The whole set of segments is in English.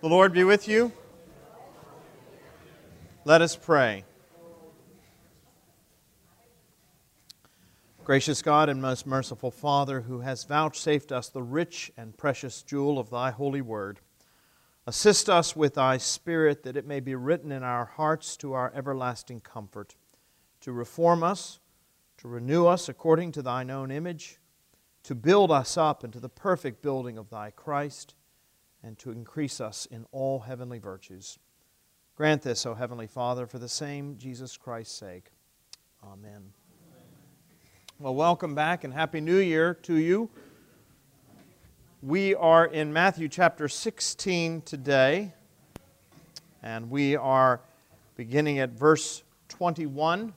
The Lord be with you. Let us pray. Gracious God and most merciful Father, who has vouchsafed us the rich and precious jewel of Thy holy word, assist us with Thy Spirit that it may be written in our hearts to our everlasting comfort, to reform us, to renew us according to Thine own image, to build us up into the perfect building of Thy Christ, and to increase us in all heavenly virtues. Grant this, O Heavenly Father, for the same Jesus Christ's sake. Amen. Well, welcome back and Happy New Year to you. We are in Matthew chapter 16 today, and we are beginning at verse 21.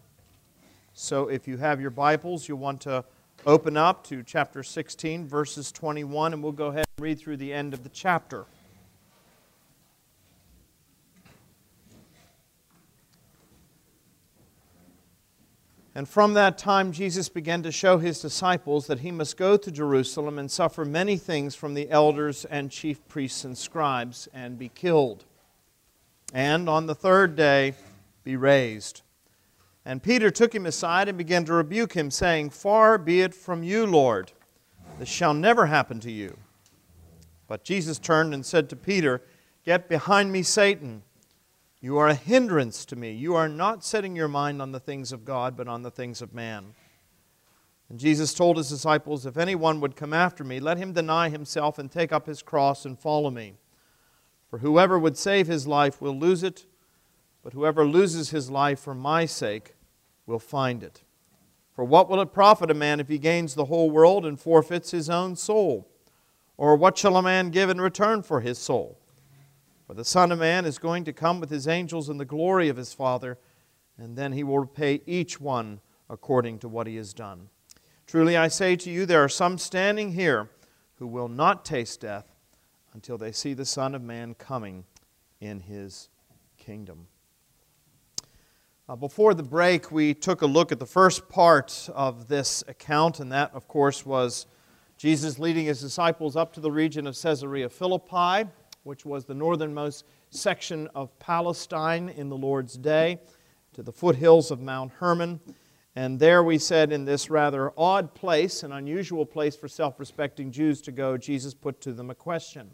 So if you have your Bibles, you'll want to open up to chapter 16, verses 21, and we'll go ahead and read through the end of the chapter. And from that time, Jesus began to show his disciples that he must go to Jerusalem and suffer many things from the elders and chief priests and scribes and be killed, and on the third day be raised. And Peter took him aside and began to rebuke him, saying, Far be it from you, Lord, this shall never happen to you. But Jesus turned and said to Peter, Get behind me, Satan. You are a hindrance to me. You are not setting your mind on the things of God, but on the things of man. And Jesus told his disciples, If anyone would come after me, let him deny himself and take up his cross and follow me. For whoever would save his life will lose it, but whoever loses his life for my sake will find it. For what will it profit a man if he gains the whole world and forfeits his own soul? Or what shall a man give in return for his soul? For the Son of Man is going to come with his angels in the glory of his Father, and then he will repay each one according to what he has done. Truly I say to you, there are some standing here who will not taste death until they see the Son of Man coming in his kingdom. Uh, before the break, we took a look at the first part of this account, and that, of course, was Jesus leading his disciples up to the region of Caesarea Philippi which was the northernmost section of Palestine in the Lord's day, to the foothills of Mount Hermon. And there we said, in this rather odd place, an unusual place for self respecting Jews to go, Jesus put to them a question.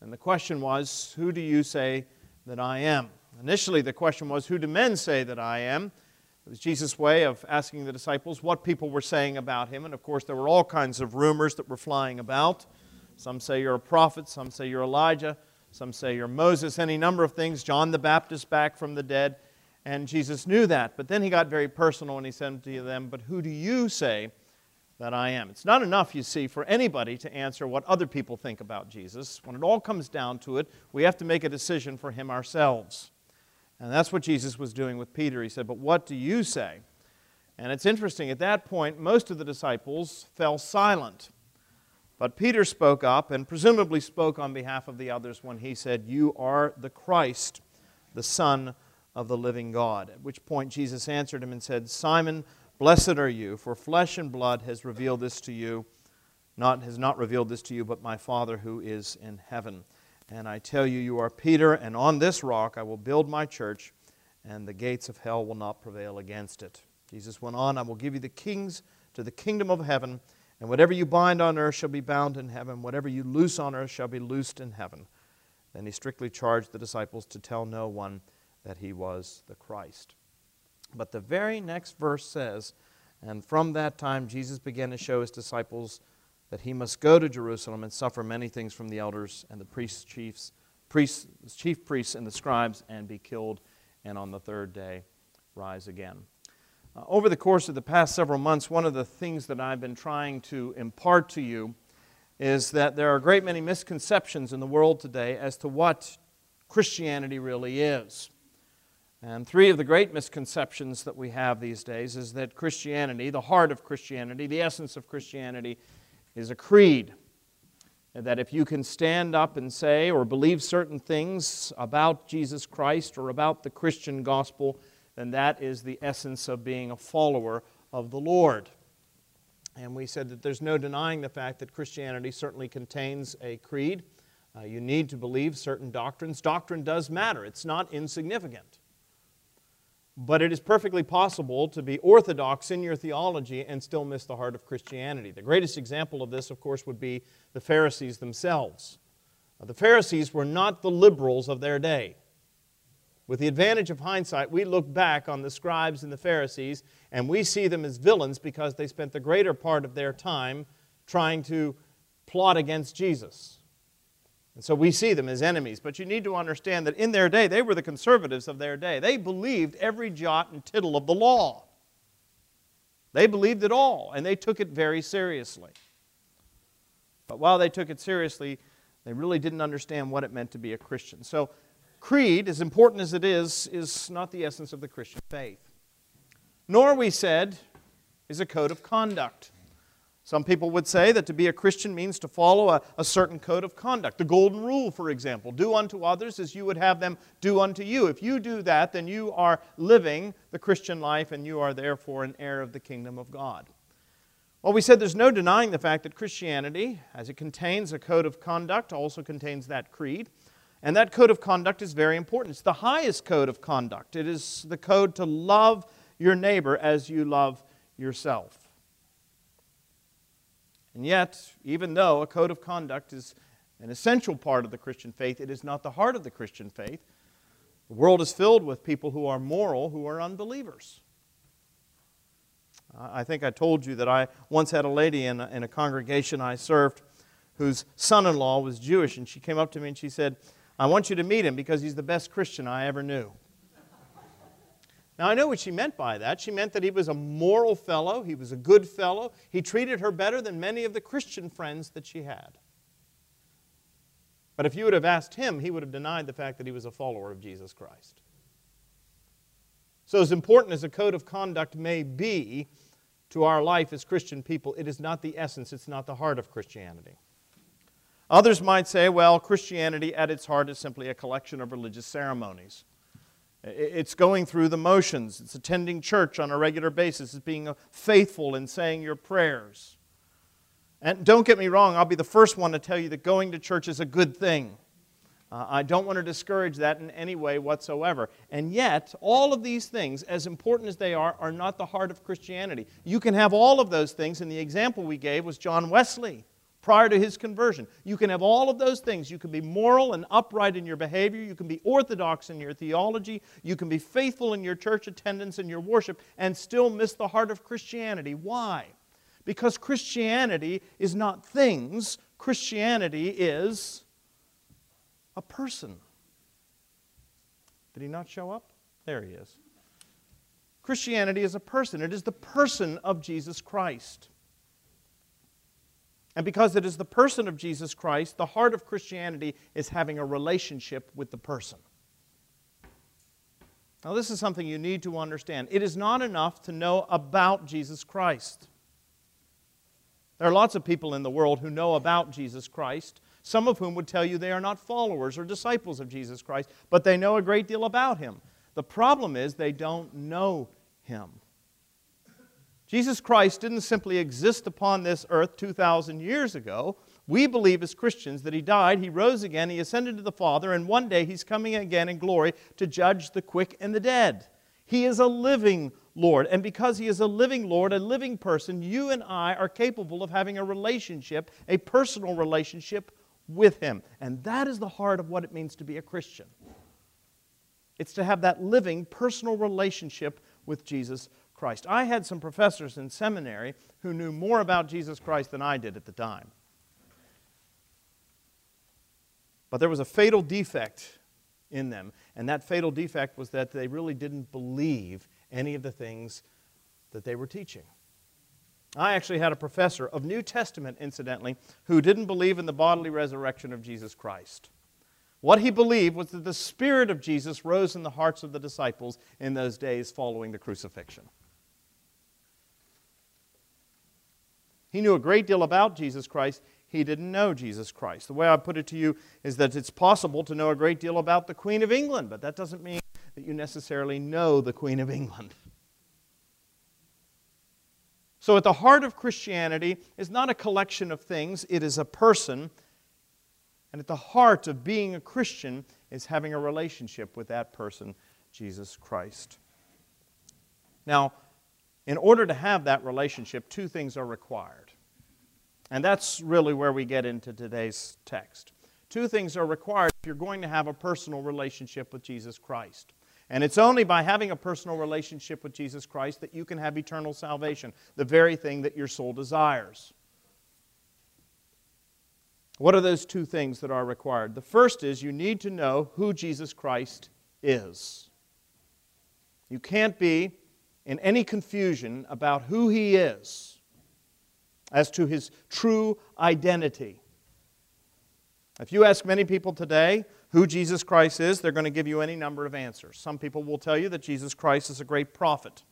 And the question was, Who do you say that I am? Initially, the question was, Who do men say that I am? It was Jesus' way of asking the disciples what people were saying about him. And of course, there were all kinds of rumors that were flying about. Some say you're a prophet, some say you're Elijah, some say you're Moses, any number of things. John the Baptist back from the dead. And Jesus knew that. But then he got very personal and he said to them, But who do you say that I am? It's not enough, you see, for anybody to answer what other people think about Jesus. When it all comes down to it, we have to make a decision for him ourselves. And that's what Jesus was doing with Peter. He said, But what do you say? And it's interesting, at that point, most of the disciples fell silent. But Peter spoke up and presumably spoke on behalf of the others when he said, You are the Christ, the Son of the living God. At which point Jesus answered him and said, Simon, blessed are you, for flesh and blood has revealed this to you, not has not revealed this to you, but my Father who is in heaven. And I tell you, you are Peter, and on this rock I will build my church, and the gates of hell will not prevail against it. Jesus went on, I will give you the kings to the kingdom of heaven. And whatever you bind on earth shall be bound in heaven, whatever you loose on earth shall be loosed in heaven. Then he strictly charged the disciples to tell no one that he was the Christ. But the very next verse says, And from that time Jesus began to show his disciples that he must go to Jerusalem and suffer many things from the elders and the priests, chiefs, priests, chief priests and the scribes, and be killed, and on the third day rise again. Uh, over the course of the past several months, one of the things that I've been trying to impart to you is that there are a great many misconceptions in the world today as to what Christianity really is. And three of the great misconceptions that we have these days is that Christianity, the heart of Christianity, the essence of Christianity, is a creed. That if you can stand up and say or believe certain things about Jesus Christ or about the Christian gospel, then that is the essence of being a follower of the Lord. And we said that there's no denying the fact that Christianity certainly contains a creed, Uh, you need to believe certain doctrines. Doctrine does matter, it's not insignificant. But it is perfectly possible to be orthodox in your theology and still miss the heart of Christianity. The greatest example of this, of course, would be the Pharisees themselves. The Pharisees were not the liberals of their day. With the advantage of hindsight, we look back on the scribes and the Pharisees and we see them as villains because they spent the greater part of their time trying to plot against Jesus. And so we see them as enemies. But you need to understand that in their day, they were the conservatives of their day. They believed every jot and tittle of the law. They believed it all, and they took it very seriously. But while they took it seriously, they really didn't understand what it meant to be a Christian. So creed, as important as it is, is not the essence of the Christian faith. Nor, we said, is a code of conduct. Some people would say that to be a Christian means to follow a, a, certain code of conduct. The golden rule, for example do unto others as you would have them do unto you. If you do that, then you are living the Christian life and you are therefore an heir of the kingdom of God. Well, we said there's no denying the fact that Christianity, as it contains a code of conduct, also contains that creed. And that code of conduct is very important. It's the highest code of conduct. It is the code to love your neighbor as you love yourself. And yet, even though a code of conduct is an essential part of the Christian faith, it is not the heart of the Christian faith. The world is filled with people who are moral who are unbelievers. I think I told you that I once had a lady in a, in a congregation I served whose son in law was Jewish, and she came up to me and she said, I want you to meet him because he's the best Christian I ever knew. Now, I know what she meant by that. She meant that he was a moral fellow, he was a good fellow. He treated her better than many of the Christian friends that she had. But if you would have asked him, he would have denied the fact that he was a follower of Jesus Christ. So, as important as a code of conduct may be to our life as Christian people, it is not the essence, it's not the heart of Christianity. Others might say, well, Christianity at its heart is simply a collection of religious ceremonies. It's going through the motions, it's attending church on a regular basis, it's being faithful in saying your prayers. And don't get me wrong, I'll be the first one to tell you that going to church is a good thing. Uh, I don't want to discourage that in any way whatsoever. And yet, all of these things, as important as they are, are not the heart of Christianity. You can have all of those things, and the example we gave was John Wesley prior to his conversion. You can have all of those things. You can be moral and upright in your behavior. You can be orthodox in your theology. You can be faithful in your church attendance and your worship and still miss the heart of Christianity. Why? Because Christianity is not things, Christianity is a person. Did he not show up? There he is. Christianity is a person, it is the person of Jesus Christ. And because it is the person of Jesus Christ, the heart of Christianity is having a relationship with the person. Now, this is something you need to understand. It is not enough to know about Jesus Christ. There are lots of people in the world who know about Jesus Christ, some of whom would tell you they are not followers or disciples of Jesus Christ, but they know a great deal about him. The problem is they don't know him. Jesus Christ didn't simply exist upon this earth 2,000 years ago. We believe as Christians that He died, He rose again, He ascended to the Father, and one day He's coming again in glory to judge the quick and the dead. He is a living Lord. And because He is a living Lord, a living person, you and I are capable of having a relationship, a personal relationship with Him. And that is the heart of what it means to be a Christian. It's to have that living, personal relationship with Jesus Christ. I had some professors in seminary who knew more about Jesus Christ than I did at the time. But there was a fatal defect in them, and that fatal defect was that they really didn't believe any of the things that they were teaching. I actually had a professor of New Testament, incidentally, who didn't believe in the bodily resurrection of Jesus Christ. What he believed was that the Spirit of Jesus rose in the hearts of the disciples in those days following the crucifixion. He knew a great deal about Jesus Christ. He didn't know Jesus Christ. The way I put it to you is that it's possible to know a great deal about the Queen of England, but that doesn't mean that you necessarily know the Queen of England. So, at the heart of Christianity is not a collection of things, it is a person. And at the heart of being a Christian is having a relationship with that person, Jesus Christ. Now, in order to have that relationship, two things are required. And that's really where we get into today's text. Two things are required if you're going to have a personal relationship with Jesus Christ. And it's only by having a personal relationship with Jesus Christ that you can have eternal salvation, the very thing that your soul desires. What are those two things that are required? The first is you need to know who Jesus Christ is. You can't be in any confusion about who he is as to his true identity. If you ask many people today who Jesus Christ is, they're going to give you any number of answers. Some people will tell you that Jesus Christ is a great prophet.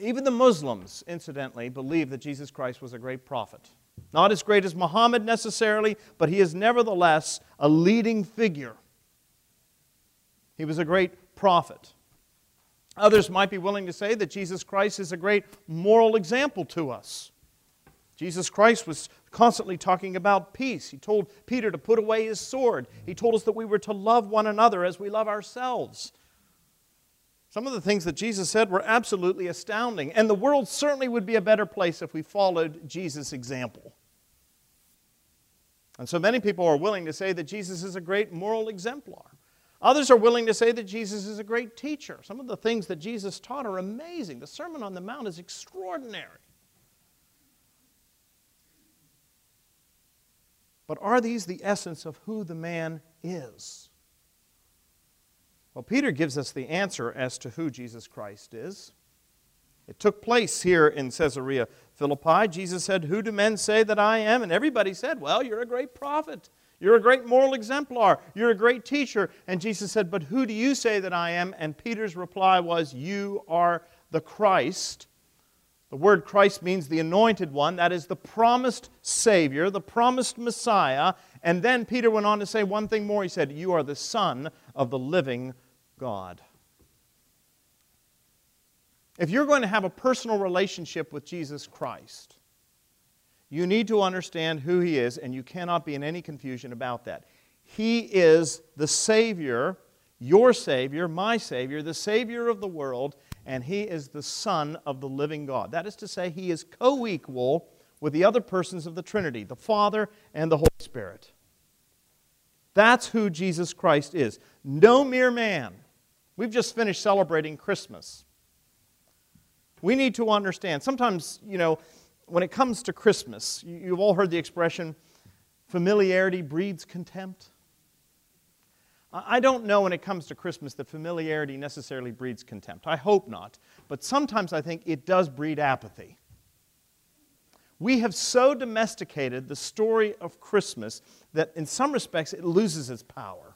Even the Muslims, incidentally, believe that Jesus Christ was a great prophet. Not as great as Muhammad necessarily, but he is nevertheless a leading figure. He was a great prophet. Others might be willing to say that Jesus Christ is a great moral example to us. Jesus Christ was constantly talking about peace. He told Peter to put away his sword. He told us that we were to love one another as we love ourselves. Some of the things that Jesus said were absolutely astounding, and the world certainly would be a better place if we followed Jesus' example. And so many people are willing to say that Jesus is a great moral exemplar. Others are willing to say that Jesus is a great teacher. Some of the things that Jesus taught are amazing. The Sermon on the Mount is extraordinary. But are these the essence of who the man is? Well, Peter gives us the answer as to who Jesus Christ is. It took place here in Caesarea Philippi. Jesus said, Who do men say that I am? And everybody said, Well, you're a great prophet. You're a great moral exemplar. You're a great teacher. And Jesus said, But who do you say that I am? And Peter's reply was, You are the Christ. The word Christ means the anointed one, that is the promised Savior, the promised Messiah. And then Peter went on to say one thing more. He said, You are the Son of the living God. If you're going to have a personal relationship with Jesus Christ, you need to understand who He is, and you cannot be in any confusion about that. He is the Savior, your Savior, my Savior, the Savior of the world, and He is the Son of the living God. That is to say, He is co equal with the other persons of the Trinity, the Father and the Holy Spirit. That's who Jesus Christ is. No mere man. We've just finished celebrating Christmas. We need to understand. Sometimes, you know, when it comes to Christmas, you've all heard the expression familiarity breeds contempt. I don't know when it comes to Christmas that familiarity necessarily breeds contempt. I hope not. But sometimes I think it does breed apathy. We have so domesticated the story of Christmas that in some respects it loses its power.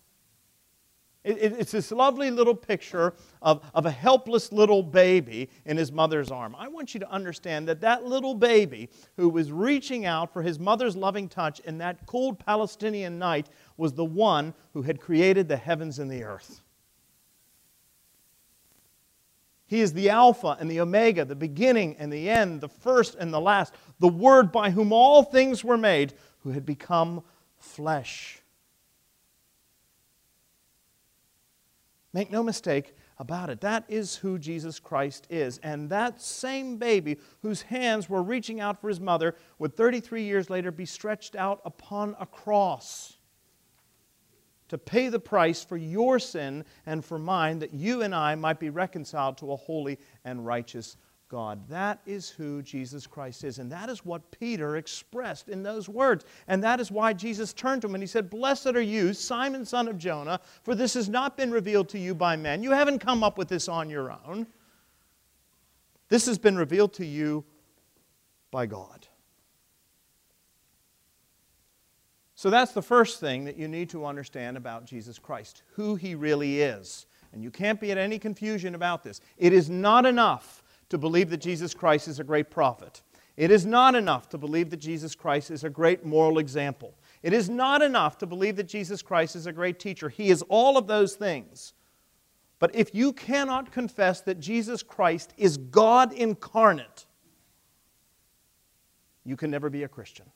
It, it, it's this lovely little picture of, of a helpless little baby in his mother's arm. I want you to understand that that little baby who was reaching out for his mother's loving touch in that cold Palestinian night was the one who had created the heavens and the earth. He is the Alpha and the Omega, the beginning and the end, the first and the last, the Word by whom all things were made, who had become flesh. Make no mistake about it. That is who Jesus Christ is. And that same baby whose hands were reaching out for his mother would 33 years later be stretched out upon a cross to pay the price for your sin and for mine, that you and I might be reconciled to a holy and righteous God. That is who Jesus Christ is. And that is what Peter expressed in those words. And that is why Jesus turned to him and he said, Blessed are you, Simon, son of Jonah, for this has not been revealed to you by men. You haven't come up with this on your own. This has been revealed to you by God. So that's the first thing that you need to understand about Jesus Christ, who he really is. And you can't be at any confusion about this. It is not enough to believe that Jesus Christ is a great prophet. It is not enough to believe that Jesus Christ is a great moral example. It is not enough to believe that Jesus Christ is a great teacher. He is all of those things. But if you cannot confess that Jesus Christ is God incarnate, you can never be a Christian.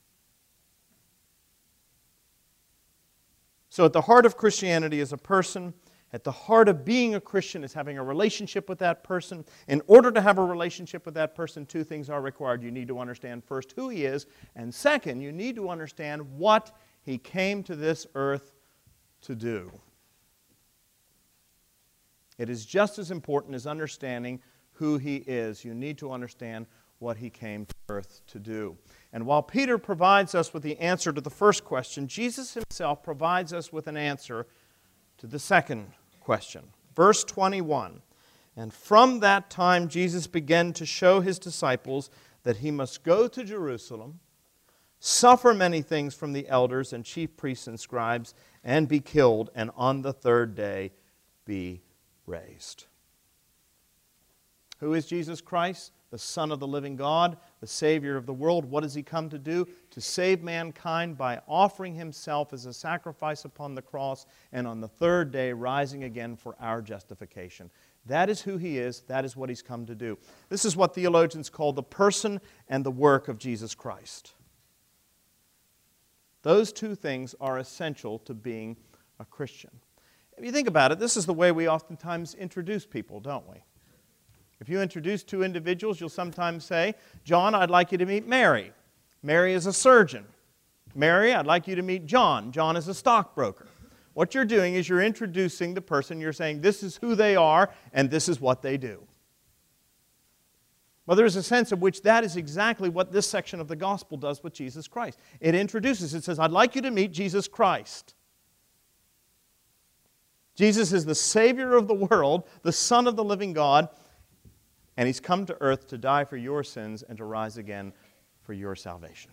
So, at the heart of Christianity is a person. At the heart of being a Christian is having a relationship with that person. In order to have a relationship with that person, two things are required. You need to understand first who he is, and second, you need to understand what he came to this earth to do. It is just as important as understanding who he is. You need to understand what he came to earth to do. And while Peter provides us with the answer to the first question, Jesus himself provides us with an answer to the second question. Verse 21 And from that time, Jesus began to show his disciples that he must go to Jerusalem, suffer many things from the elders and chief priests and scribes, and be killed, and on the third day be raised. Who is Jesus Christ? The Son of the living God, the Savior of the world. What does He come to do? To save mankind by offering Himself as a sacrifice upon the cross, and on the third day rising again for our justification. That is who He is. That is what He's come to do. This is what theologians call the person and the work of Jesus Christ. Those two things are essential to being a Christian. If you think about it, this is the way we oftentimes introduce people, don't we? If you introduce two individuals, you'll sometimes say, John, I'd like you to meet Mary. Mary is a surgeon. Mary, I'd like you to meet John. John is a stockbroker. What you're doing is you're introducing the person, you're saying, this is who they are, and this is what they do. Well, there's a sense in which that is exactly what this section of the gospel does with Jesus Christ. It introduces, it says, I'd like you to meet Jesus Christ. Jesus is the Savior of the world, the Son of the living God, and He's come to earth to die for your sins and to rise again for your salvation.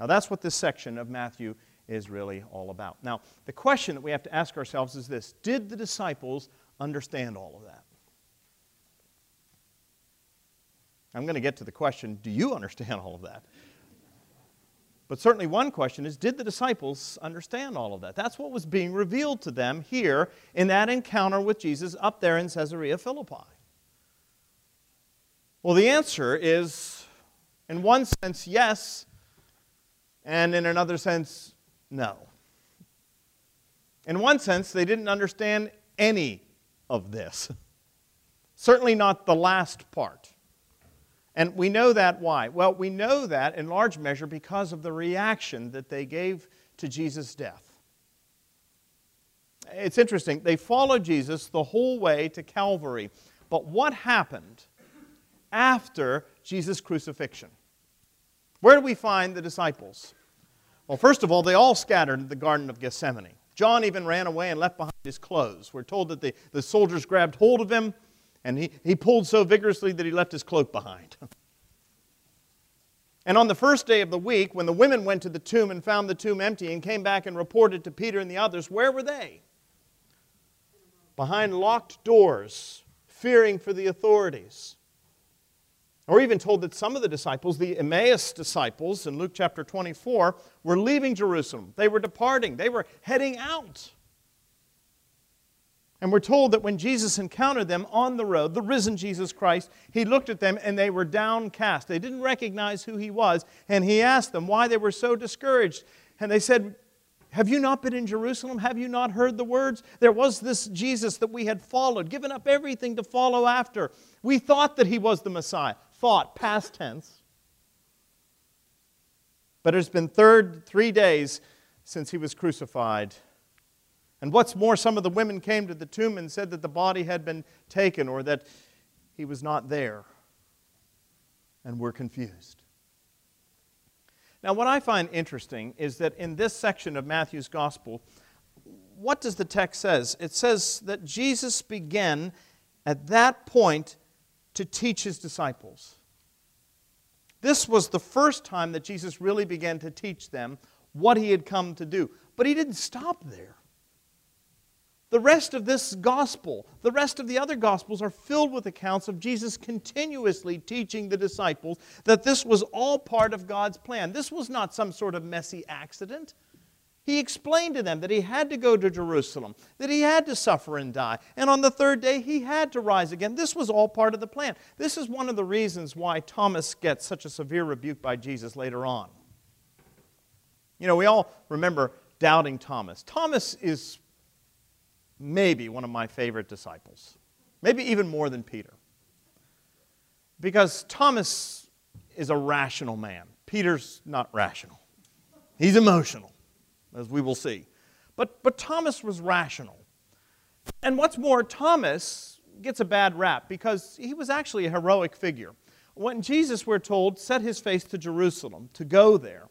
Now, that's what this section of Matthew is really all about. Now, the question that we have to ask ourselves is this Did the disciples understand all of that? I'm going to get to the question do you understand all of that? But certainly, one question is did the disciples understand all of that? That's what was being revealed to them here in that encounter with Jesus up there in Caesarea Philippi. Well, the answer is, in one sense, yes, and in another sense, no. In one sense, they didn't understand any of this, certainly not the last part. And we know that why? Well, we know that in large measure because of the reaction that they gave to Jesus' death. It's interesting. They followed Jesus the whole way to Calvary. But what happened after Jesus' crucifixion? Where do we find the disciples? Well, first of all, they all scattered in the Garden of Gethsemane. John even ran away and left behind his clothes. We're told that the, the soldiers grabbed hold of him and he, he pulled so vigorously that he left his cloak behind. and on the first day of the week, when the women went to the tomb and found the tomb empty and came back and reported to Peter and the others, where were they? Behind locked doors, fearing for the authorities. Or even told that some of the disciples, the Emmaus disciples in Luke chapter 24, were leaving Jerusalem. They were departing, they were heading out. And we're told that when Jesus encountered them on the road, the risen Jesus Christ, he looked at them and they were downcast. They didn't recognize who he was. And he asked them why they were so discouraged. And they said, Have you not been in Jerusalem? Have you not heard the words? There was this Jesus that we had followed, given up everything to follow after. We thought that he was the Messiah. Thought, past tense. But it's been third, three days since he was crucified and what's more, some of the women came to the tomb and said that the body had been taken or that he was not there and were confused. Now, what I find interesting is that in this section of Matthew's gospel, what does the text says? It says that Jesus began at that point to teach his disciples. This was the first time that Jesus really began to teach them what he had come to do. But he didn't stop there. The rest of this gospel, the rest of the other gospels are filled with accounts of Jesus continuously teaching the disciples that this was all part of God's plan. This was not some sort of messy accident. He explained to them that he had to go to Jerusalem, that he had to suffer and die, and on the third day he had to rise again. This was all part of the plan. This is one of the reasons why Thomas gets such a severe rebuke by Jesus later on. You know, we all remember doubting Thomas. Thomas is maybe one of my favorite disciples, maybe even more than Peter. Because Thomas is a rational man. Peter's not rational, he's emotional, as we will see. But, but Thomas was rational. And what's more, Thomas gets a bad rap because he was actually a heroic figure. When Jesus, we're told, set his face to Jerusalem to go there,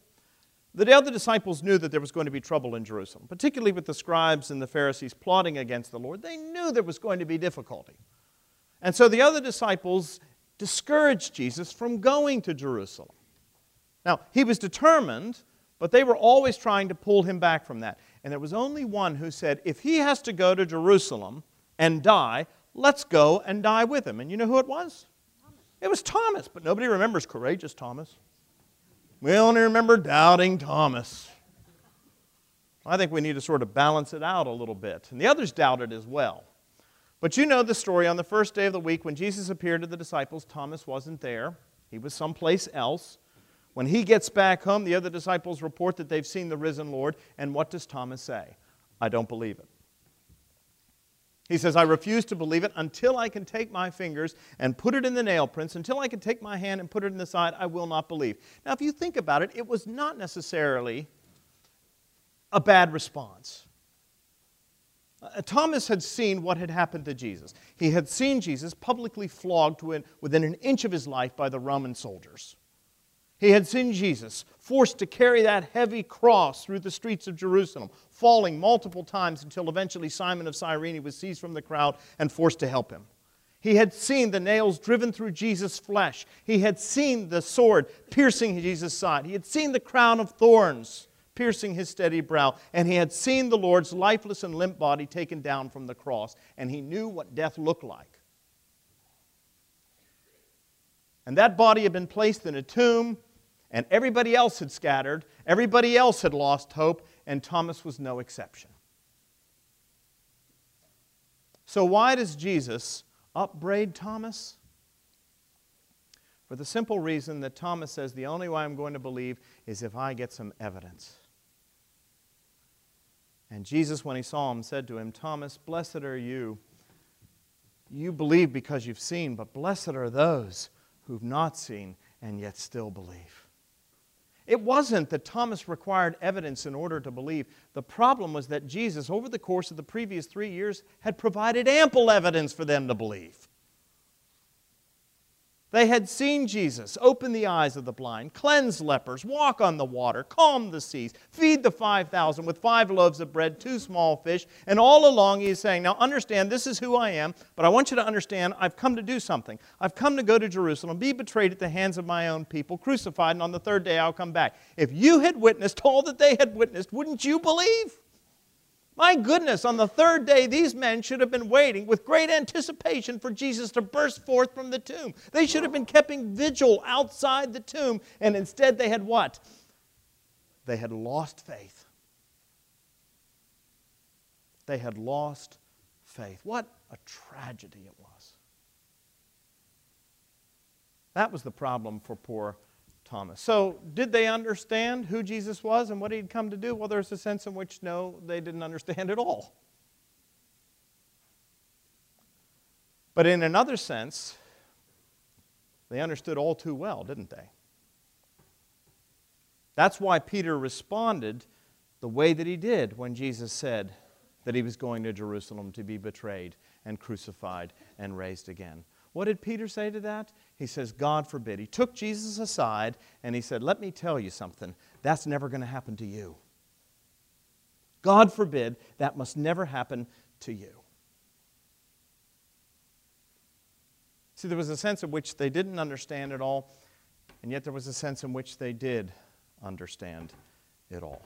the other disciples knew that there was going to be trouble in Jerusalem, particularly with the scribes and the Pharisees plotting against the Lord. They knew there was going to be difficulty. And so the other disciples discouraged Jesus from going to Jerusalem. Now, he was determined, but they were always trying to pull him back from that. And there was only one who said, if he has to go to Jerusalem and die, let's go and die with him. And you know who it was? It was Thomas, but nobody remembers courageous Thomas. We only remember doubting Thomas. I think we need to sort of balance it out a little bit. And the others doubted as well. But you know the story. On the first day of the week, when Jesus appeared to the disciples, Thomas wasn't there, he was someplace else. When he gets back home, the other disciples report that they've seen the risen Lord. And what does Thomas say? I don't believe it. He says, I refuse to believe it until I can take my fingers and put it in the nail prints. Until I can take my hand and put it in the side, I will not believe. Now, if you think about it, it was not necessarily a bad response. Uh, Thomas had seen what had happened to Jesus. He had seen Jesus publicly flogged within an inch of his life by the Roman soldiers. He had seen Jesus forced to carry that heavy cross through the streets of Jerusalem, falling multiple times until eventually Simon of Cyrene was seized from the crowd and forced to help him. He had seen the nails driven through Jesus' flesh. He had seen the sword piercing Jesus' side. He had seen the crown of thorns piercing his steady brow. And he had seen the Lord's lifeless and limp body taken down from the cross. And he knew what death looked like. And that body had been placed in a tomb and everybody else had scattered, everybody else had lost hope, and Thomas was no exception. So, why does Jesus upbraid Thomas? For the simple reason that Thomas says, The only way I'm going to believe is if I get some evidence. And Jesus, when he saw him, said to him, Thomas, blessed are you. You believe because you've seen, but blessed are those who've not seen and yet still believe. It wasn't that Thomas required evidence in order to believe. The problem was that Jesus, over the course of the previous three years, had provided ample evidence for them to believe. They had seen Jesus open the eyes of the blind, cleanse lepers, walk on the water, calm the seas, feed the 5,000 with five loaves of bread, two small fish. And all along he's saying, Now understand, this is who I am, but I want you to understand I've come to do something. I've come to go to Jerusalem, be betrayed at the hands of my own people, crucified, and on the third day I'll come back. If you had witnessed all that they had witnessed, wouldn't you believe? My goodness, on the third day, these men should have been waiting with great anticipation for Jesus to burst forth from the tomb. They should have been keeping vigil outside the tomb, and instead they had what? They had lost faith. They had lost faith. What a tragedy it was. That was the problem for poor Thomas. So, did they understand who Jesus was and what he'd come to do? Well, there's a sense in which no, they didn't understand at all. But in another sense, they understood all too well, didn't they? That's why Peter responded the way that he did when Jesus said that he was going to Jerusalem to be betrayed and crucified and raised again. What did Peter say to that? He says, God forbid. He took Jesus aside and he said, Let me tell you something. That's never going to happen to you. God forbid, that must never happen to you. See, there was a sense in which they didn't understand it all, and yet there was a sense in which they did understand it all.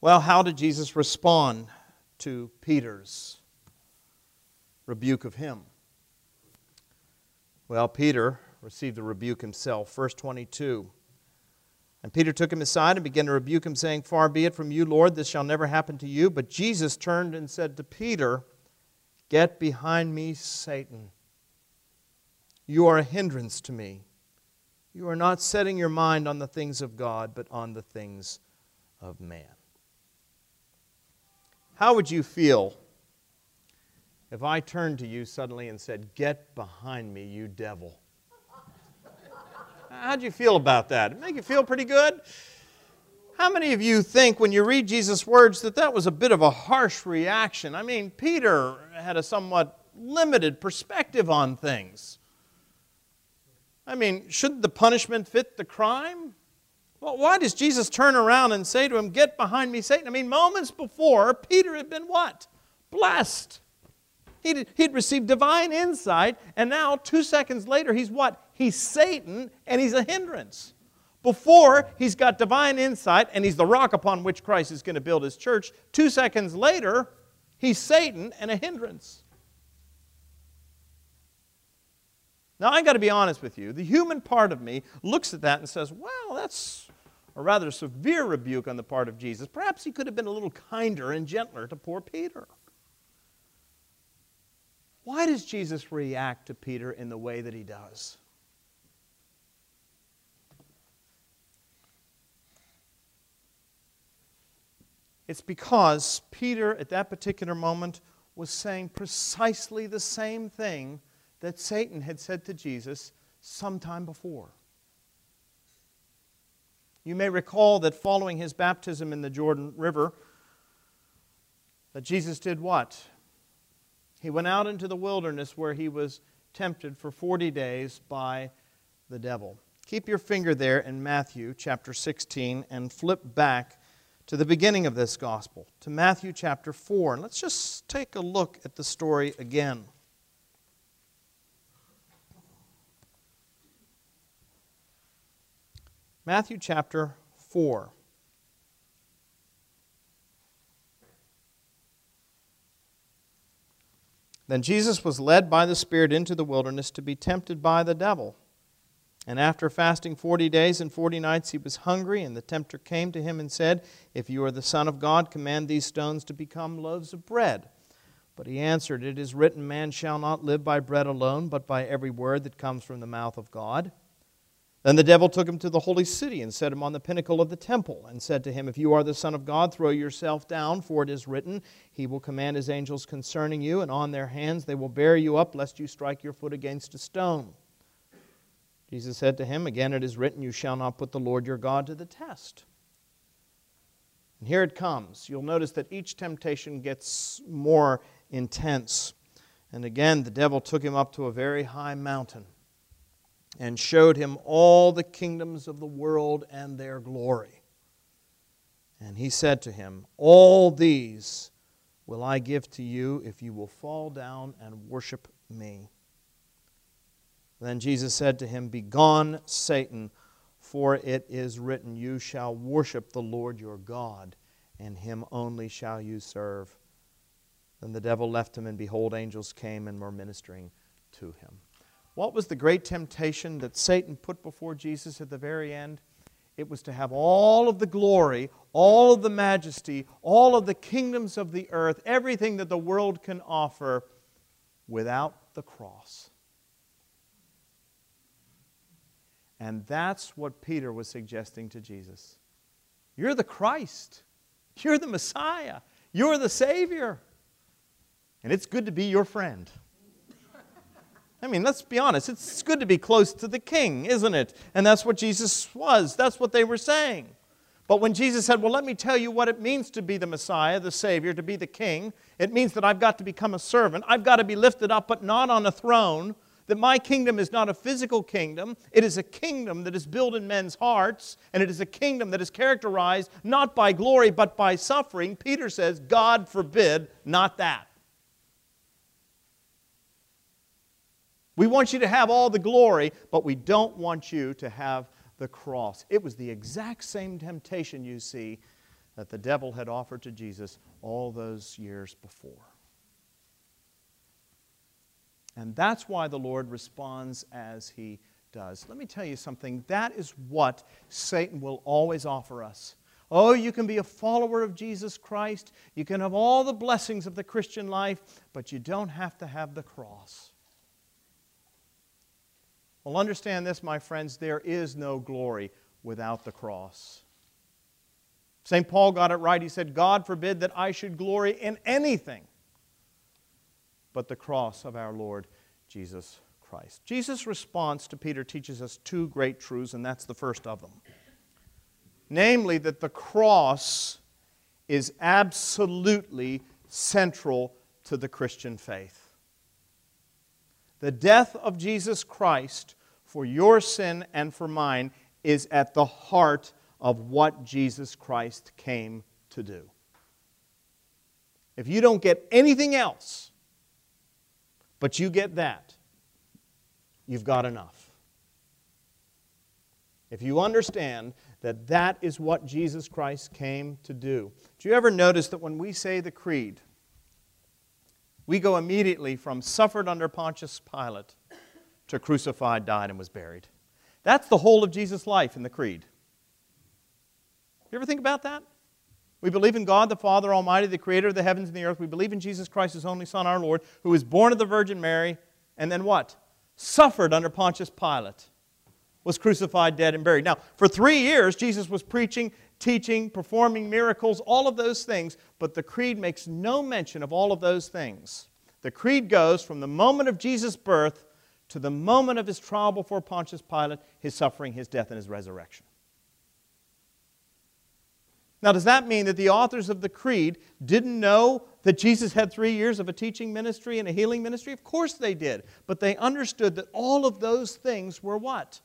Well, how did Jesus respond to Peter's rebuke of him? Well, Peter received the rebuke himself. Verse 22. And Peter took him aside and began to rebuke him, saying, Far be it from you, Lord, this shall never happen to you. But Jesus turned and said to Peter, Get behind me, Satan. You are a hindrance to me, You are not setting your mind on the things of God, but on the things of man. How would you feel if I turned to you suddenly and said, Get behind me, you devil? How'd you feel about that? It make you feel pretty good? How many of you think when you read Jesus' words that that was a bit of a harsh reaction? I mean, Peter had a somewhat limited perspective on things. I mean, shouldn't the punishment fit the crime? Well, why does Jesus turn around and say to him, Get behind me, Satan? I mean, moments before, Peter had been what? Blessed. He'd, he'd received divine insight, and now, two seconds later, he's what? He's Satan, and he's a hindrance. Before, he's got divine insight, and he's the rock upon which Christ is going to build his church. Two seconds later, he's Satan and a hindrance. Now, I got to be honest with you. The human part of me looks at that and says, well, that's a rather severe rebuke on the part of Jesus. Perhaps he could have been a little kinder and gentler to poor Peter. Why does Jesus react to Peter in the way that he does? It's because Peter, at that particular moment, was saying precisely the same thing that Satan had said to Jesus sometime before. You may recall that following his baptism in the Jordan River, that Jesus did what? He went out into the wilderness where he was tempted for 40 days by the devil. Keep your finger there in Matthew chapter 16 and flip back to the beginning of this gospel, to Matthew chapter 4. And let's just take a look at the story again. Matthew chapter 4. Then Jesus was led by the Spirit into the wilderness to be tempted by the devil. And after fasting forty days and forty nights, he was hungry, and the tempter came to him and said, If you are the Son of God, command these stones to become loaves of bread. But he answered, It is written, Man shall not live by bread alone, but by every word that comes from the mouth of God. Then the devil took him to the holy city and set him on the pinnacle of the temple, and said to him, If you are the Son of God, throw yourself down, for it is written, He will command His angels concerning you, and on their hands they will bear you up, lest you strike your foot against a stone. Jesus said to him, Again it is written, You shall not put the Lord your God to the test. And here it comes. You'll notice that each temptation gets more intense. And again, the devil took him up to a very high mountain and showed him all the kingdoms of the world and their glory. And he said to him, All these will I give to you if you will fall down and worship me. Then Jesus said to him, Begone, Satan, for it is written, You shall worship the Lord your God, and him only shall you serve. Then the devil left him, and behold, angels came and were ministering to him. What was the great temptation that Satan put before Jesus at the very end? It was to have all of the glory, all of the majesty, all of the kingdoms of the earth, everything that the world can offer without the cross. And that's what Peter was suggesting to Jesus. You're the Christ. You're the Messiah. You're the Savior. And it's good to be your friend. I mean, let's be honest. It's good to be close to the king, isn't it? And that's what Jesus was. That's what they were saying. But when Jesus said, Well, let me tell you what it means to be the Messiah, the Savior, to be the king, it means that I've got to become a servant. I've got to be lifted up, but not on a throne. That my kingdom is not a physical kingdom. It is a kingdom that is built in men's hearts, and it is a kingdom that is characterized not by glory, but by suffering. Peter says, God forbid, not that. We want you to have all the glory, but we don't want you to have the cross. It was the exact same temptation, you see, that the devil had offered to Jesus all those years before. And that's why the Lord responds as he does. Let me tell you something. That is what Satan will always offer us. Oh, you can be a follower of Jesus Christ. You can have all the blessings of the Christian life, but you don't have to have the cross. Well, understand this, my friends there is no glory without the cross. St. Paul got it right. He said, God forbid that I should glory in anything but the cross of our Lord Jesus Christ. Jesus' response to Peter teaches us two great truths, and that's the first of them. Namely, that the cross is absolutely central to the Christian faith. The death of Jesus Christ for your sin and for mine is at the heart of what Jesus Christ came to do. If you don't get anything else, but you get that, you've got enough. If you understand that that is what Jesus Christ came to do. Do you ever notice that when we say the creed, we go immediately from suffered under Pontius Pilate to crucified, died, and was buried? That's the whole of Jesus' life in the creed. You ever think about that? We believe in God the Father Almighty, the creator of the heavens and the earth. We believe in Jesus Christ, his only Son, our Lord, who was born of the Virgin Mary, and then what? Suffered under Pontius Pilate, was crucified, dead, and buried. Now, for three years, Jesus was preaching, teaching, performing miracles, all of those things, but the creed makes no mention of all of those things. The creed goes from the moment of Jesus' birth to the moment of his trial before Pontius Pilate, his suffering, his death, and his resurrection. Now, does that mean that the authors of the Creed didn't know that Jesus had three years of a teaching ministry and a healing ministry? Of course they did. But they understood that all of those things were what?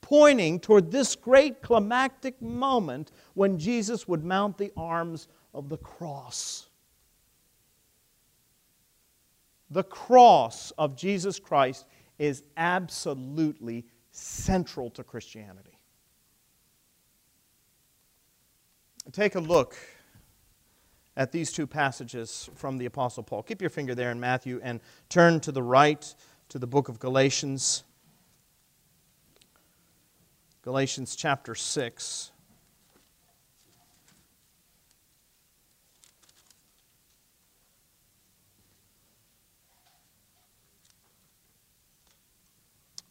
Pointing toward this great climactic moment when Jesus would mount the arms of the cross. The cross of Jesus Christ is absolutely central to Christianity. take a look at these two passages from the Apostle Paul. Keep your finger there in Matthew and turn to the right to the book of Galatians. Galatians chapter 6.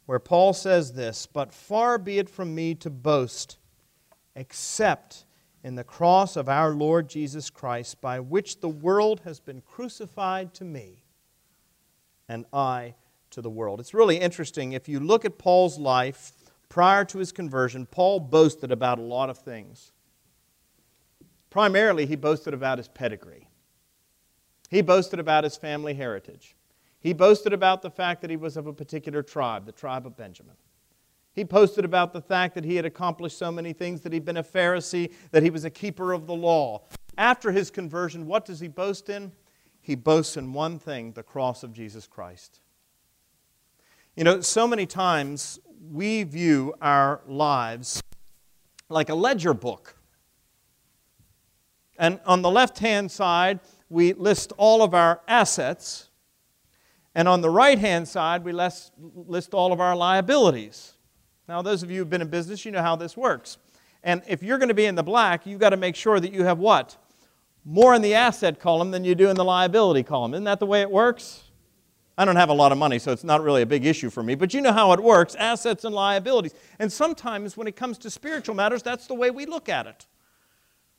Where Paul says this, but far be it from me to boast except in the cross of our Lord Jesus Christ, by which the world has been crucified to me, and I to the world. It's really interesting. If you look at Paul's life prior to his conversion, Paul boasted about a lot of things. Primarily, he boasted about his pedigree, he boasted about his family heritage, he boasted about the fact that he was of a particular tribe, the tribe of Benjamin. He posted about the fact that he had accomplished so many things, that he'd been a Pharisee, that he was a keeper of the law. After his conversion, what does he boast in? He boasts in one thing the cross of Jesus Christ. You know, so many times we view our lives like a ledger book. And on the left hand side, we list all of our assets. And on the right hand side, we list, list all of our liabilities. Now, those of you who've been in business, you know how this works. And if you're going to be in the black, you've got to make sure that you have what? More in the asset column than you do in the liability column. Isn't that the way it works? I don't have a lot of money, so it's not really a big issue for me, but you know how it works assets and liabilities. And sometimes when it comes to spiritual matters, that's the way we look at it.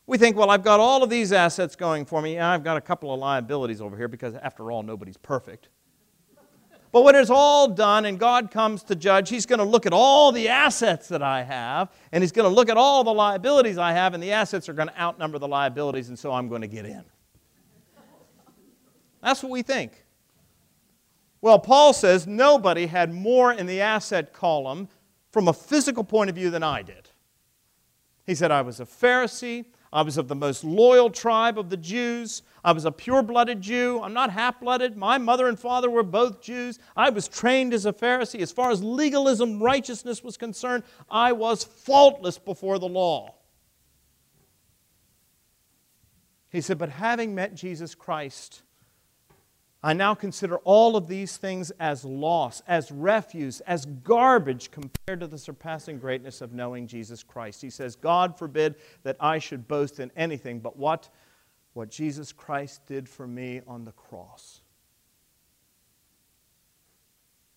We think, well, I've got all of these assets going for me, and I've got a couple of liabilities over here because, after all, nobody's perfect. But when it's all done and God comes to judge, He's going to look at all the assets that I have, and He's going to look at all the liabilities I have, and the assets are going to outnumber the liabilities, and so I'm going to get in. That's what we think. Well, Paul says nobody had more in the asset column from a physical point of view than I did. He said, I was a Pharisee. I was of the most loyal tribe of the Jews. I was a pure blooded Jew. I'm not half blooded. My mother and father were both Jews. I was trained as a Pharisee. As far as legalism, righteousness was concerned, I was faultless before the law. He said, But having met Jesus Christ, I now consider all of these things as loss, as refuse, as garbage compared to the surpassing greatness of knowing Jesus Christ. He says, God forbid that I should boast in anything but what? What Jesus Christ did for me on the cross.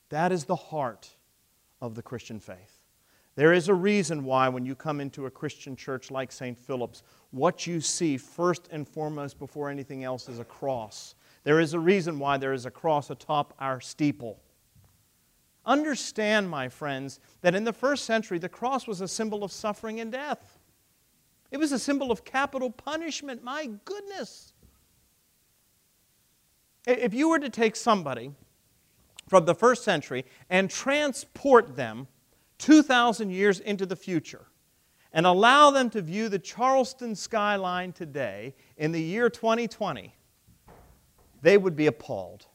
That is the heart of the Christian faith. There is a reason why, when you come into a Christian church like St. Philip's, what you see first and foremost before anything else is a cross. There is a reason why there is a cross atop our steeple. Understand, my friends, that in the first century, the cross was a symbol of suffering and death. It was a symbol of capital punishment. My goodness. If you were to take somebody from the first century and transport them 2,000 years into the future and allow them to view the Charleston skyline today in the year 2020, they would be appalled.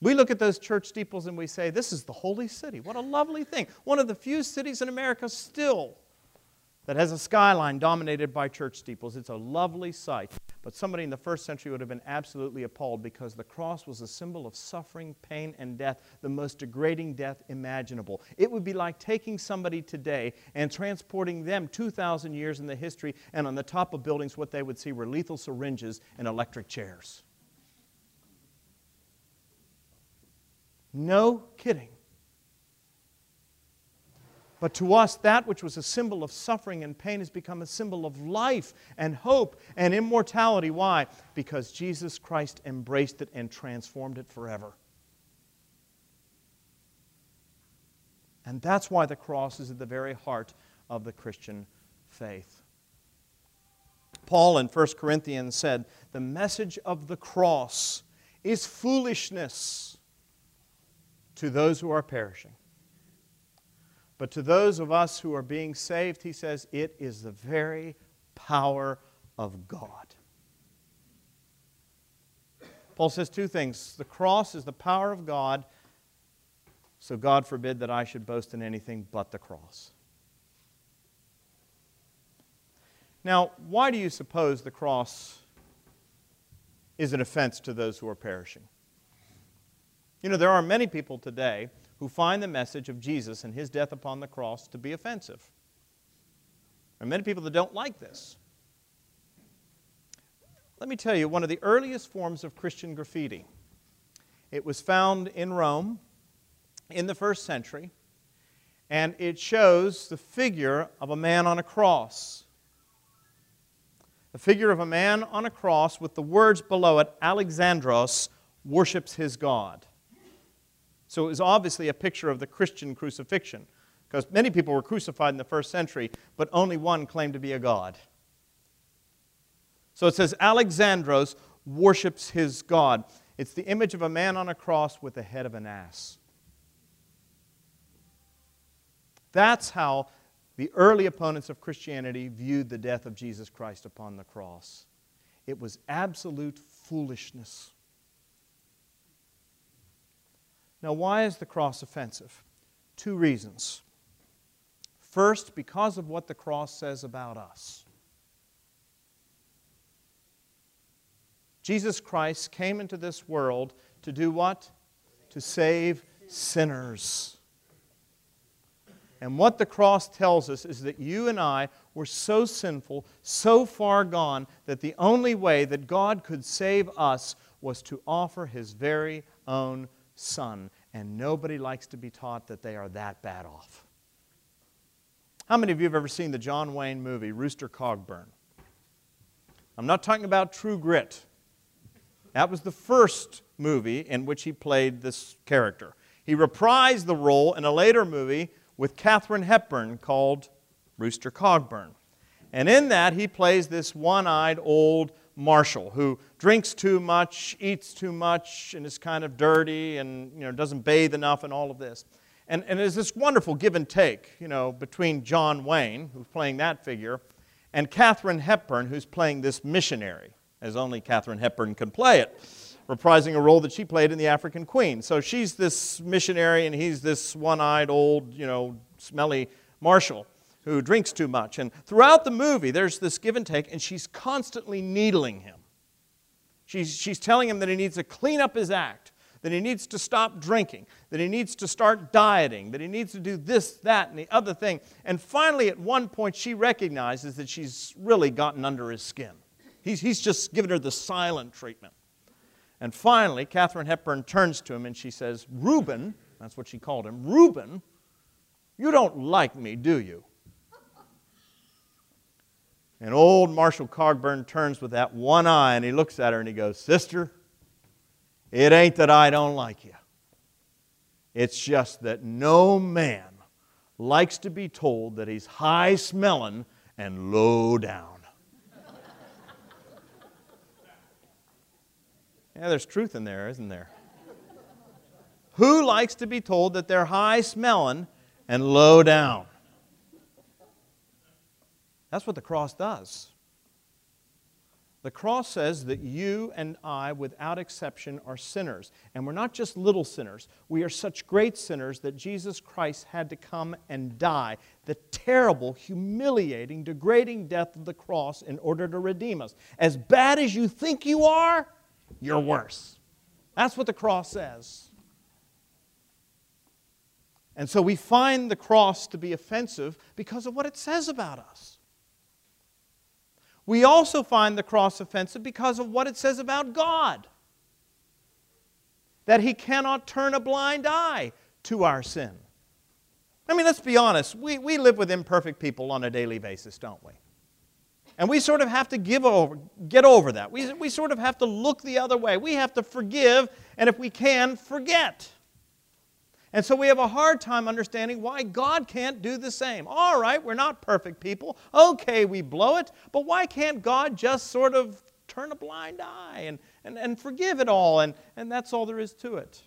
We look at those church steeples and we say, This is the holy city. What a lovely thing. One of the few cities in America still that has a skyline dominated by church steeples. It's a lovely sight. But somebody in the first century would have been absolutely appalled because the cross was a symbol of suffering, pain, and death, the most degrading death imaginable. It would be like taking somebody today and transporting them 2,000 years in the history, and on the top of buildings, what they would see were lethal syringes and electric chairs. No kidding. But to us, that which was a symbol of suffering and pain has become a symbol of life and hope and immortality. Why? Because Jesus Christ embraced it and transformed it forever. And that's why the cross is at the very heart of the Christian faith. Paul in 1 Corinthians said, The message of the cross is foolishness to those who are perishing. But to those of us who are being saved, he says, it is the very power of God. Paul says two things. The cross is the power of God, so God forbid that I should boast in anything but the cross. Now, why do you suppose the cross is an offense to those who are perishing? You know, there are many people today who find the message of Jesus and his death upon the cross to be offensive. There are many people that don't like this. Let me tell you, one of the earliest forms of Christian graffiti. It was found in Rome in the first century, and it shows the figure of a man on a cross. The figure of a man on a cross with the words below it, Alexandros worships his God. So it was obviously a picture of the Christian crucifixion, because many people were crucified in the first century, but only one claimed to be a god. So it says Alexandros worships his God. It's the image of a man on a cross with the head of an ass. That's how the early opponents of Christianity viewed the death of Jesus Christ upon the cross. It was absolute foolishness. Now, why is the cross offensive? Two reasons. First, because of what the cross says about us. Jesus Christ came into this world to do what? To save sinners. And what the cross tells us is that you and I were so sinful, so far gone, that the only way that God could save us was to offer His very own son, and nobody likes to be taught that they are that bad off. How many of you have ever seen the John Wayne movie, Rooster Cogburn? I'm not talking about True Grit. That was the first movie in which he played this character. He reprised the role in a later movie with Katharine Hepburn called Rooster Cogburn. And in that, he plays this one eyed old Marshal who drinks too much, eats too much, and is kind of dirty and you know, doesn't bathe enough and all of this. And, and there's this wonderful give and take you know, between John Wayne, who's playing that figure, and Katharine Hepburn, who's playing this missionary, as only Katharine Hepburn can play it, reprising a role that she played in The African Queen. So she's this missionary, and he's this one eyed, old, you know, smelly marshal who drinks too much. And throughout the movie, there's this give and take, and she's constantly needling him. She's, she's telling him that he needs to clean up his act, that he needs to stop drinking, that he needs to start dieting, that he needs to do this, that, and the other thing. And finally, at one point, she recognizes that she's really gotten under his skin. He's, he's just given her the silent treatment. And finally, Katharine Hepburn turns to him and she says, Reuben, that's what she called him, Reuben, You don't like me, do you? And old Marshall Cogburn turns with that one eye and he looks at her and he goes, Sister, it ain't that I don't like you. It's just that no man likes to be told that he's high smelling and low down. yeah, there's truth in there, isn't there? Who likes to be told that they're high smelling and low down? That's what the cross does. The cross says that you and I, without exception, are sinners. And we're not just little sinners. We are such great sinners that Jesus Christ had to come and die the terrible, humiliating, degrading death of the cross in order to redeem us. As bad as you think you are, you're worse. That's what the cross says. And so we find the cross to be offensive because of what it says about us. We also find the cross offensive because of what it says about God that He cannot turn a blind eye to our sin. I mean, let's be honest. We, we live with imperfect people on a daily basis, don't we? And we sort of have to give over, get over that. We, we sort of have to look the other way. We have to forgive, and if we can, forget. And so we have a hard time understanding why God can't do the same. All right, we're not perfect people. Okay, we blow it, but why can't God just sort of turn a blind eye and, and, and forgive it all? And, and that's all there is to it.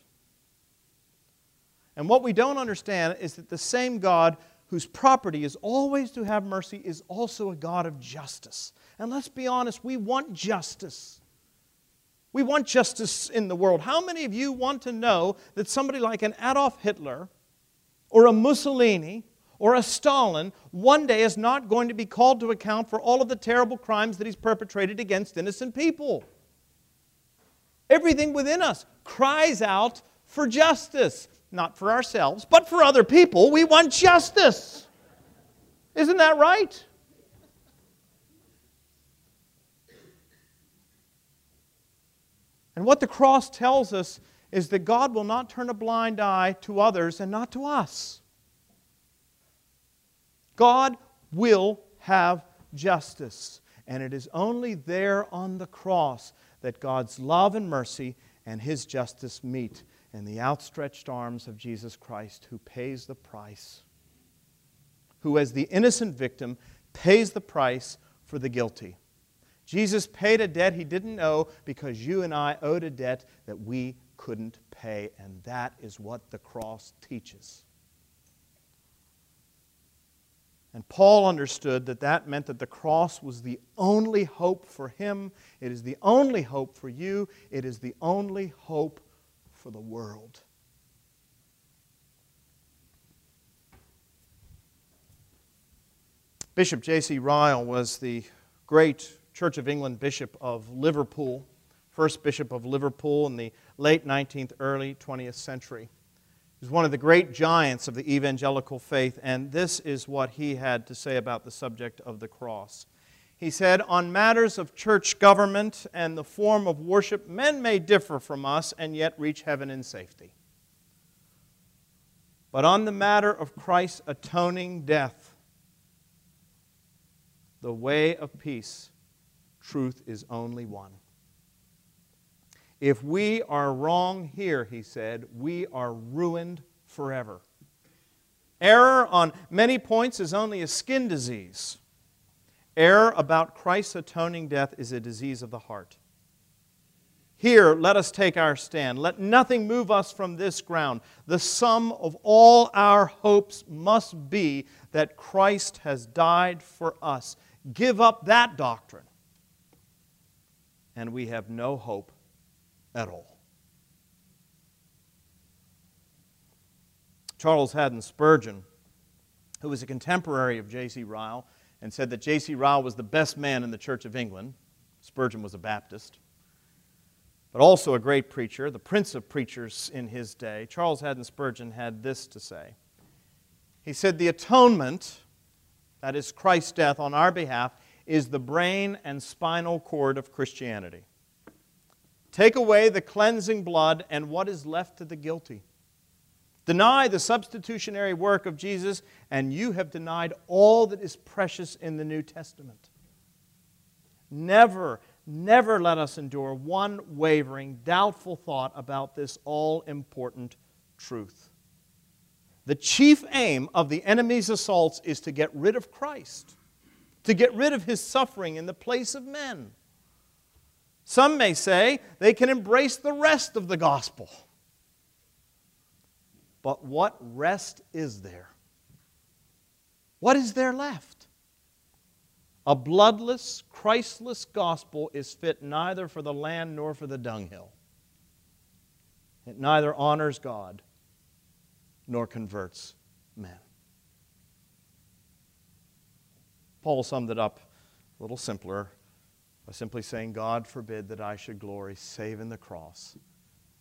And what we don't understand is that the same God whose property is always to have mercy is also a God of justice. And let's be honest, we want justice. We want justice in the world. How many of you want to know that somebody like an Adolf Hitler or a Mussolini or a Stalin one day is not going to be called to account for all of the terrible crimes that he's perpetrated against innocent people? Everything within us cries out for justice, not for ourselves, but for other people. We want justice. Isn't that right? And what the cross tells us is that God will not turn a blind eye to others and not to us. God will have justice. And it is only there on the cross that God's love and mercy and His justice meet in the outstretched arms of Jesus Christ, who pays the price, who, as the innocent victim, pays the price for the guilty. Jesus paid a debt he didn't owe because you and I owed a debt that we couldn't pay, and that is what the cross teaches. And Paul understood that that meant that the cross was the only hope for him. It is the only hope for you. It is the only hope for the world. Bishop J.C. Ryle was the great Church of England Bishop of Liverpool, first Bishop of Liverpool in the late 19th, early 20th century. He was one of the great giants of the evangelical faith, and this is what he had to say about the subject of the cross. He said, On matters of church government and the form of worship, men may differ from us and yet reach heaven in safety. But on the matter of Christ's atoning death, the way of peace truth is only one. If we are wrong here, he said, we are ruined forever. Error on many points is only a skin disease. Error about Christ's atoning death is a disease of the heart. Here, let us take our stand. Let nothing move us from this ground. The sum of all our hopes must be that Christ has died for us. Give up that doctrine and we have no hope at all. Charles Haddon Spurgeon, who was a contemporary of J.C. Ryle and said that J.C. Ryle was the best man in the Church of England, Spurgeon was a Baptist, but also a great preacher, the prince of preachers in his day, Charles Haddon Spurgeon had this to say. He said, The atonement, that is Christ's death on our behalf, is the brain and spinal cord of Christianity. Take away the cleansing blood, and what is left to the guilty? Deny the substitutionary work of Jesus, and you have denied all that is precious in the New Testament. Never, never let us endure one wavering, doubtful thought about this all important truth. The chief aim of the enemy's assaults is to get rid of Christ, to get rid of his suffering in the place of men. Some may say they can embrace the rest of the gospel. But what rest is there? What is there left? A bloodless, Christless gospel is fit neither for the land nor for the dunghill. It neither honors God nor converts men. Paul summed it up a little simpler by simply saying, God forbid that I should glory save in the cross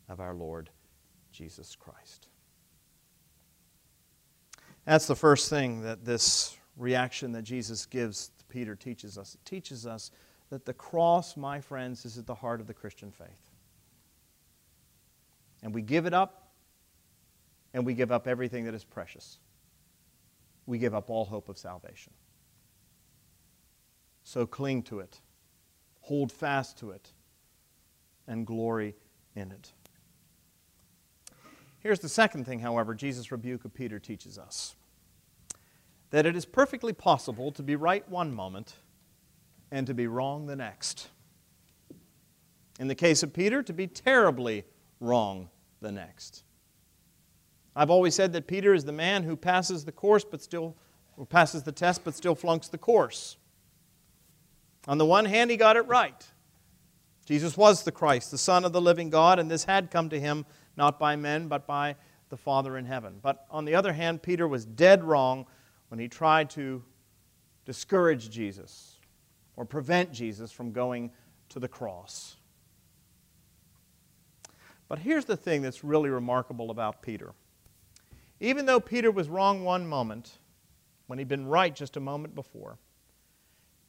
of our Lord Jesus Christ. That's the first thing that this reaction that Jesus gives to Peter teaches us. It teaches us that the cross, my friends, is at the heart of the Christian faith. And we give it up, and we give up everything that is precious. We give up all hope of salvation. So cling to it, hold fast to it, and glory in it. Here's the second thing, however, Jesus' rebuke of Peter teaches us that it is perfectly possible to be right one moment and to be wrong the next. In the case of Peter, to be terribly wrong the next. I've always said that Peter is the man who passes the course but still passes the test but still flunks the course. On the one hand, he got it right. Jesus was the Christ, the Son of the living God, and this had come to him not by men, but by the Father in heaven. But on the other hand, Peter was dead wrong when he tried to discourage Jesus or prevent Jesus from going to the cross. But here's the thing that's really remarkable about Peter. Even though Peter was wrong one moment, when he'd been right just a moment before,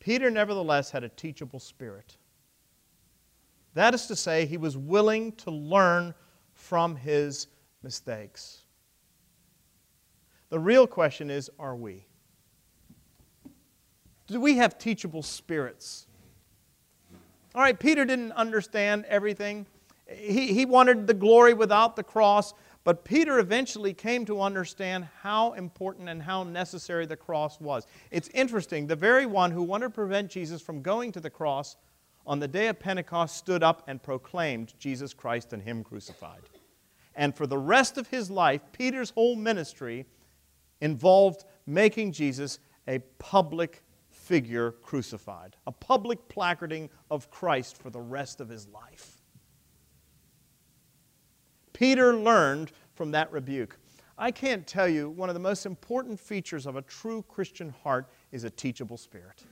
Peter nevertheless had a teachable spirit. That is to say, he was willing to learn from his mistakes. The real question is are we? Do we have teachable spirits? All right, Peter didn't understand everything. He, he wanted the glory without the cross, but Peter eventually came to understand how important and how necessary the cross was. It's interesting, the very one who wanted to prevent Jesus from going to the cross on the day of Pentecost stood up and proclaimed Jesus Christ and Him crucified. And for the rest of his life, Peter's whole ministry involved making Jesus a public figure crucified, a public placarding of Christ for the rest of his life. Peter learned from that rebuke. I can't tell you, one of the most important features of a true Christian heart is a teachable spirit.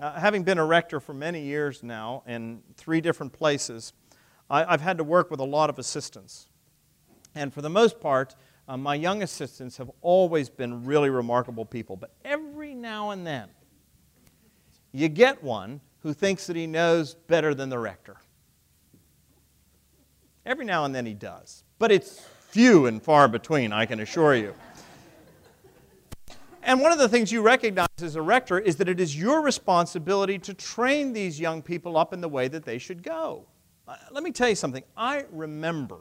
Uh, having been a rector for many years now in three different places, I, have had to work with a lot of assistants. And for the most part, uh, my young assistants have always been really remarkable people. But every now and then, you get one who thinks that he knows better than the rector. Every now and then he does. But it's few and far between, I can assure you. And one of the things you recognize as a rector is that it is your responsibility to train these young people up in the way that they should go. Uh, let me tell you something. I remember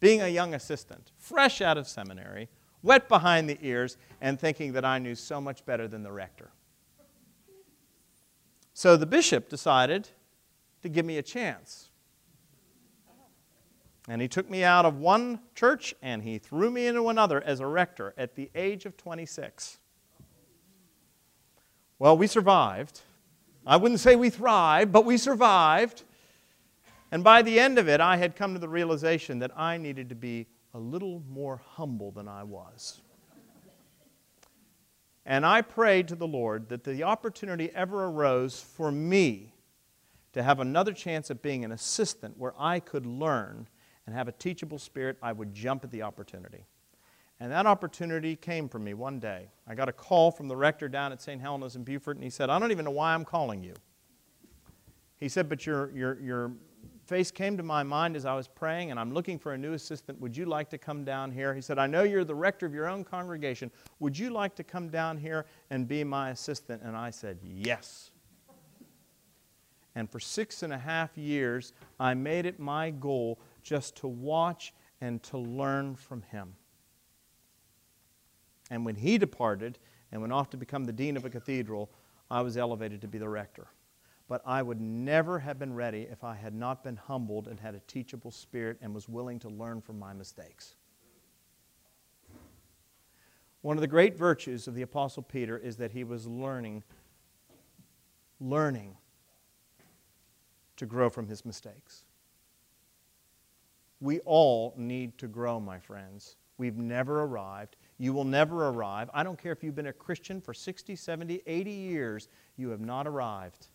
being a young assistant, fresh out of seminary, wet behind the ears, and thinking that I knew so much better than the rector. So the bishop decided to give me a chance. And he took me out of one church and he threw me into another as a rector at the age of 26. Well, we survived. I wouldn't say we thrived, but we survived. And by the end of it, I had come to the realization that I needed to be a little more humble than I was. And I prayed to the Lord that the opportunity ever arose for me to have another chance at being an assistant where I could learn and have a teachable spirit, I would jump at the opportunity. And that opportunity came for me one day. I got a call from the rector down at St. Helena's in Beaufort, and he said, I don't even know why I'm calling you. He said, but your, your, your face came to my mind as I was praying, and I'm looking for a new assistant. Would you like to come down here? He said, I know you're the rector of your own congregation. Would you like to come down here and be my assistant? And I said, Yes. And for six and a half years, I made it my goal just to watch and to learn from him. And when he departed and went off to become the dean of a cathedral, I was elevated to be the rector. But I would never have been ready if I had not been humbled and had a teachable spirit and was willing to learn from my mistakes. One of the great virtues of the Apostle Peter is that he was learning, learning to grow from his mistakes. We all need to grow, my friends. We've never arrived. You will never arrive. I don't care if you've been a Christian for 60, 70, 80 years, you have not arrived.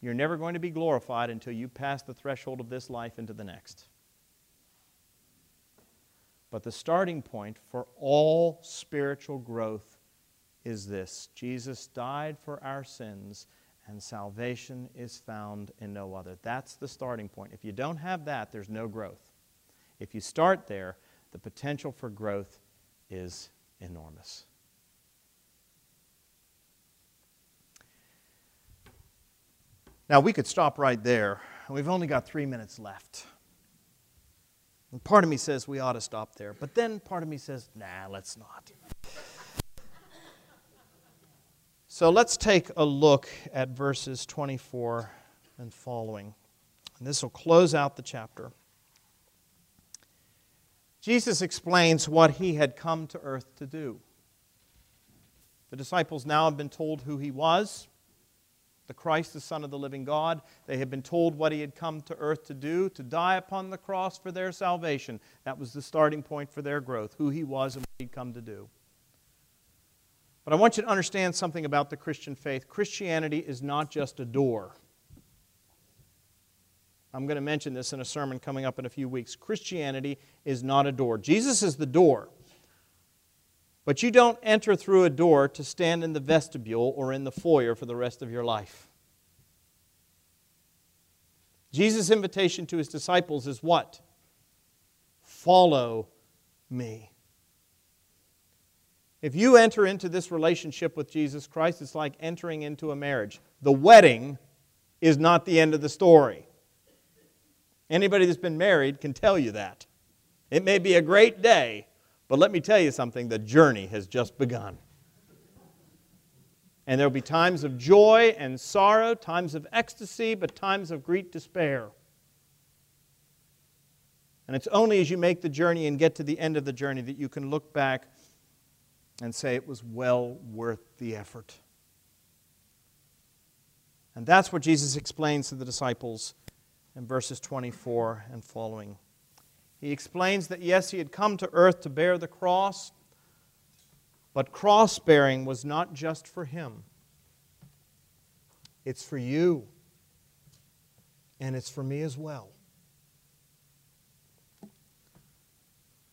You're never going to be glorified until you pass the threshold of this life into the next. But the starting point for all spiritual growth is this Jesus died for our sins, and salvation is found in no other. That's the starting point. If you don't have that, there's no growth. If you start there, the potential for growth is enormous. Now, we could stop right there, we've only got three minutes left. And part of me says we ought to stop there, but then part of me says, nah, let's not. So let's take a look at verses 24 and following. And this will close out the chapter. Jesus explains what he had come to earth to do. The disciples now have been told who he was the Christ, the Son of the living God. They had been told what he had come to earth to do, to die upon the cross for their salvation. That was the starting point for their growth, who he was and what he'd come to do. But I want you to understand something about the Christian faith. Christianity is not just a door. I'm going to mention this in a sermon coming up in a few weeks. Christianity is not a door. Jesus is the door. But you don't enter through a door to stand in the vestibule or in the foyer for the rest of your life. Jesus' invitation to his disciples is what? Follow me. If you enter into this relationship with Jesus Christ, it's like entering into a marriage. The wedding is not the end of the story. Anybody that's been married can tell you that. It may be a great day, but let me tell you something the journey has just begun. And there will be times of joy and sorrow, times of ecstasy, but times of great despair. And it's only as you make the journey and get to the end of the journey that you can look back and say it was well worth the effort. And that's what Jesus explains to the disciples in verses 24 and following. He explains that yes, he had come to earth to bear the cross, but cross bearing was not just for him, it's for you, and it's for me as well.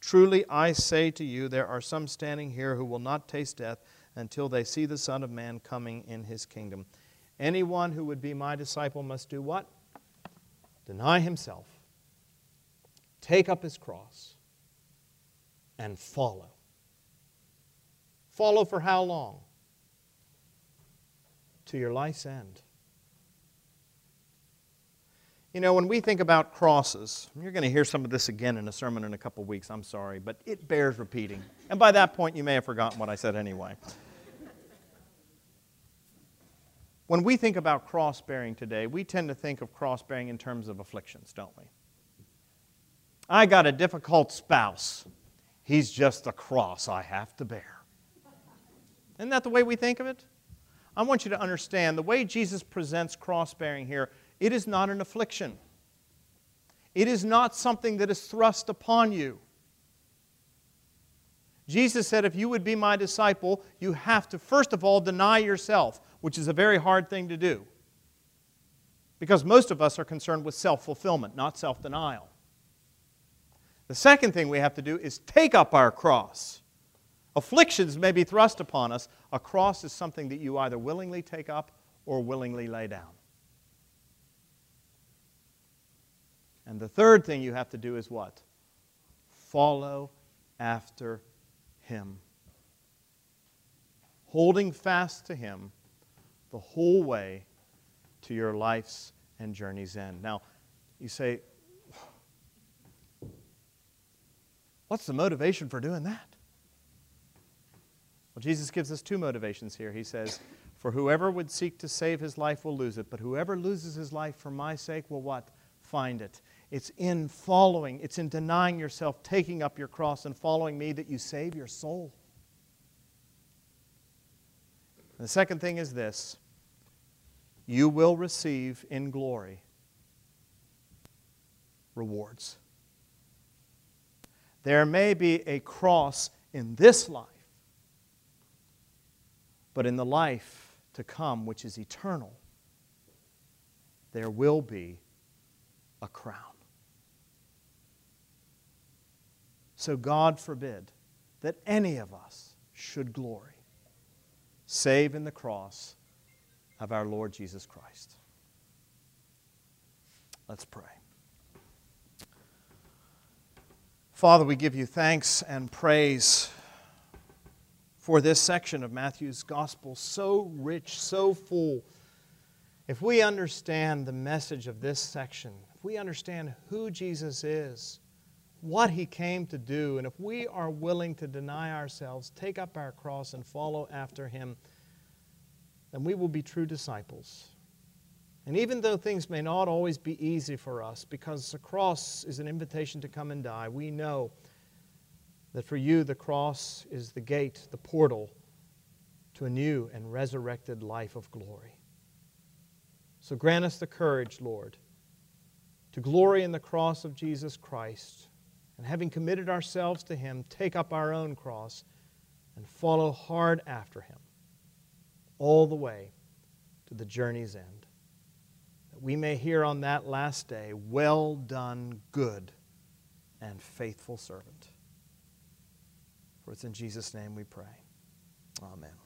Truly I say to you, there are some standing here who will not taste death until they see the Son of Man coming in his kingdom. Anyone who would be my disciple must do what? Deny himself take up his cross, and follow. Follow for how long? To your life's end. You know, when we think about crosses, you're going to hear some of this again in a sermon in a couple weeks, I'm sorry, but it bears repeating. And by that point, you may have forgotten what I said anyway. when we think about cross bearing today, we tend to think of cross bearing in terms of afflictions, don't we? I got a difficult spouse. He's just a cross I have to bear. Isn't that the way we think of it? I want you to understand the way Jesus presents cross bearing here it is not an affliction. It is not something that is thrust upon you. Jesus said, if you would be my disciple, you have to, first of all, deny yourself, which is a very hard thing to do. Because most of us are concerned with self fulfillment, not self denial. The second thing we have to do is take up our cross. Afflictions may be thrust upon us. A cross is something that you either willingly take up or willingly lay down. And the third thing you have to do is what? Follow after Him. Holding fast to Him the whole way to your life's and journey's end. Now, you say, what's the motivation for doing that? Well, Jesus gives us two motivations here. He says, For whoever would seek to save his life will lose it, but whoever loses his life for my sake will what? Find it. It's in following, it's in denying yourself, taking up your cross, and following me that you save your soul. And the second thing is this you will receive in glory rewards. There may be a cross in this life, but in the life to come, which is eternal, there will be a crown. So God forbid that any of us should glory save in the cross of our Lord Jesus Christ. Let's pray. Father, we give you thanks and praise for this section of Matthew's gospel, so rich, so full. If we understand the message of this section, if we understand who Jesus is, what he came to do, and if we are willing to deny ourselves, take up our cross, and follow after him, then we will be true disciples. And even though things may not always be easy for us, because the cross is an invitation to come and die, we know that for you the cross is the gate, the portal to a new and resurrected life of glory. So grant us the courage, Lord, to glory in the cross of Jesus Christ and having committed ourselves to Him, take up our own cross and follow hard after Him all the way to the journey's end. That we may hear on that last day, Well done, good and faithful servant. For it's in Jesus' name we pray. Amen.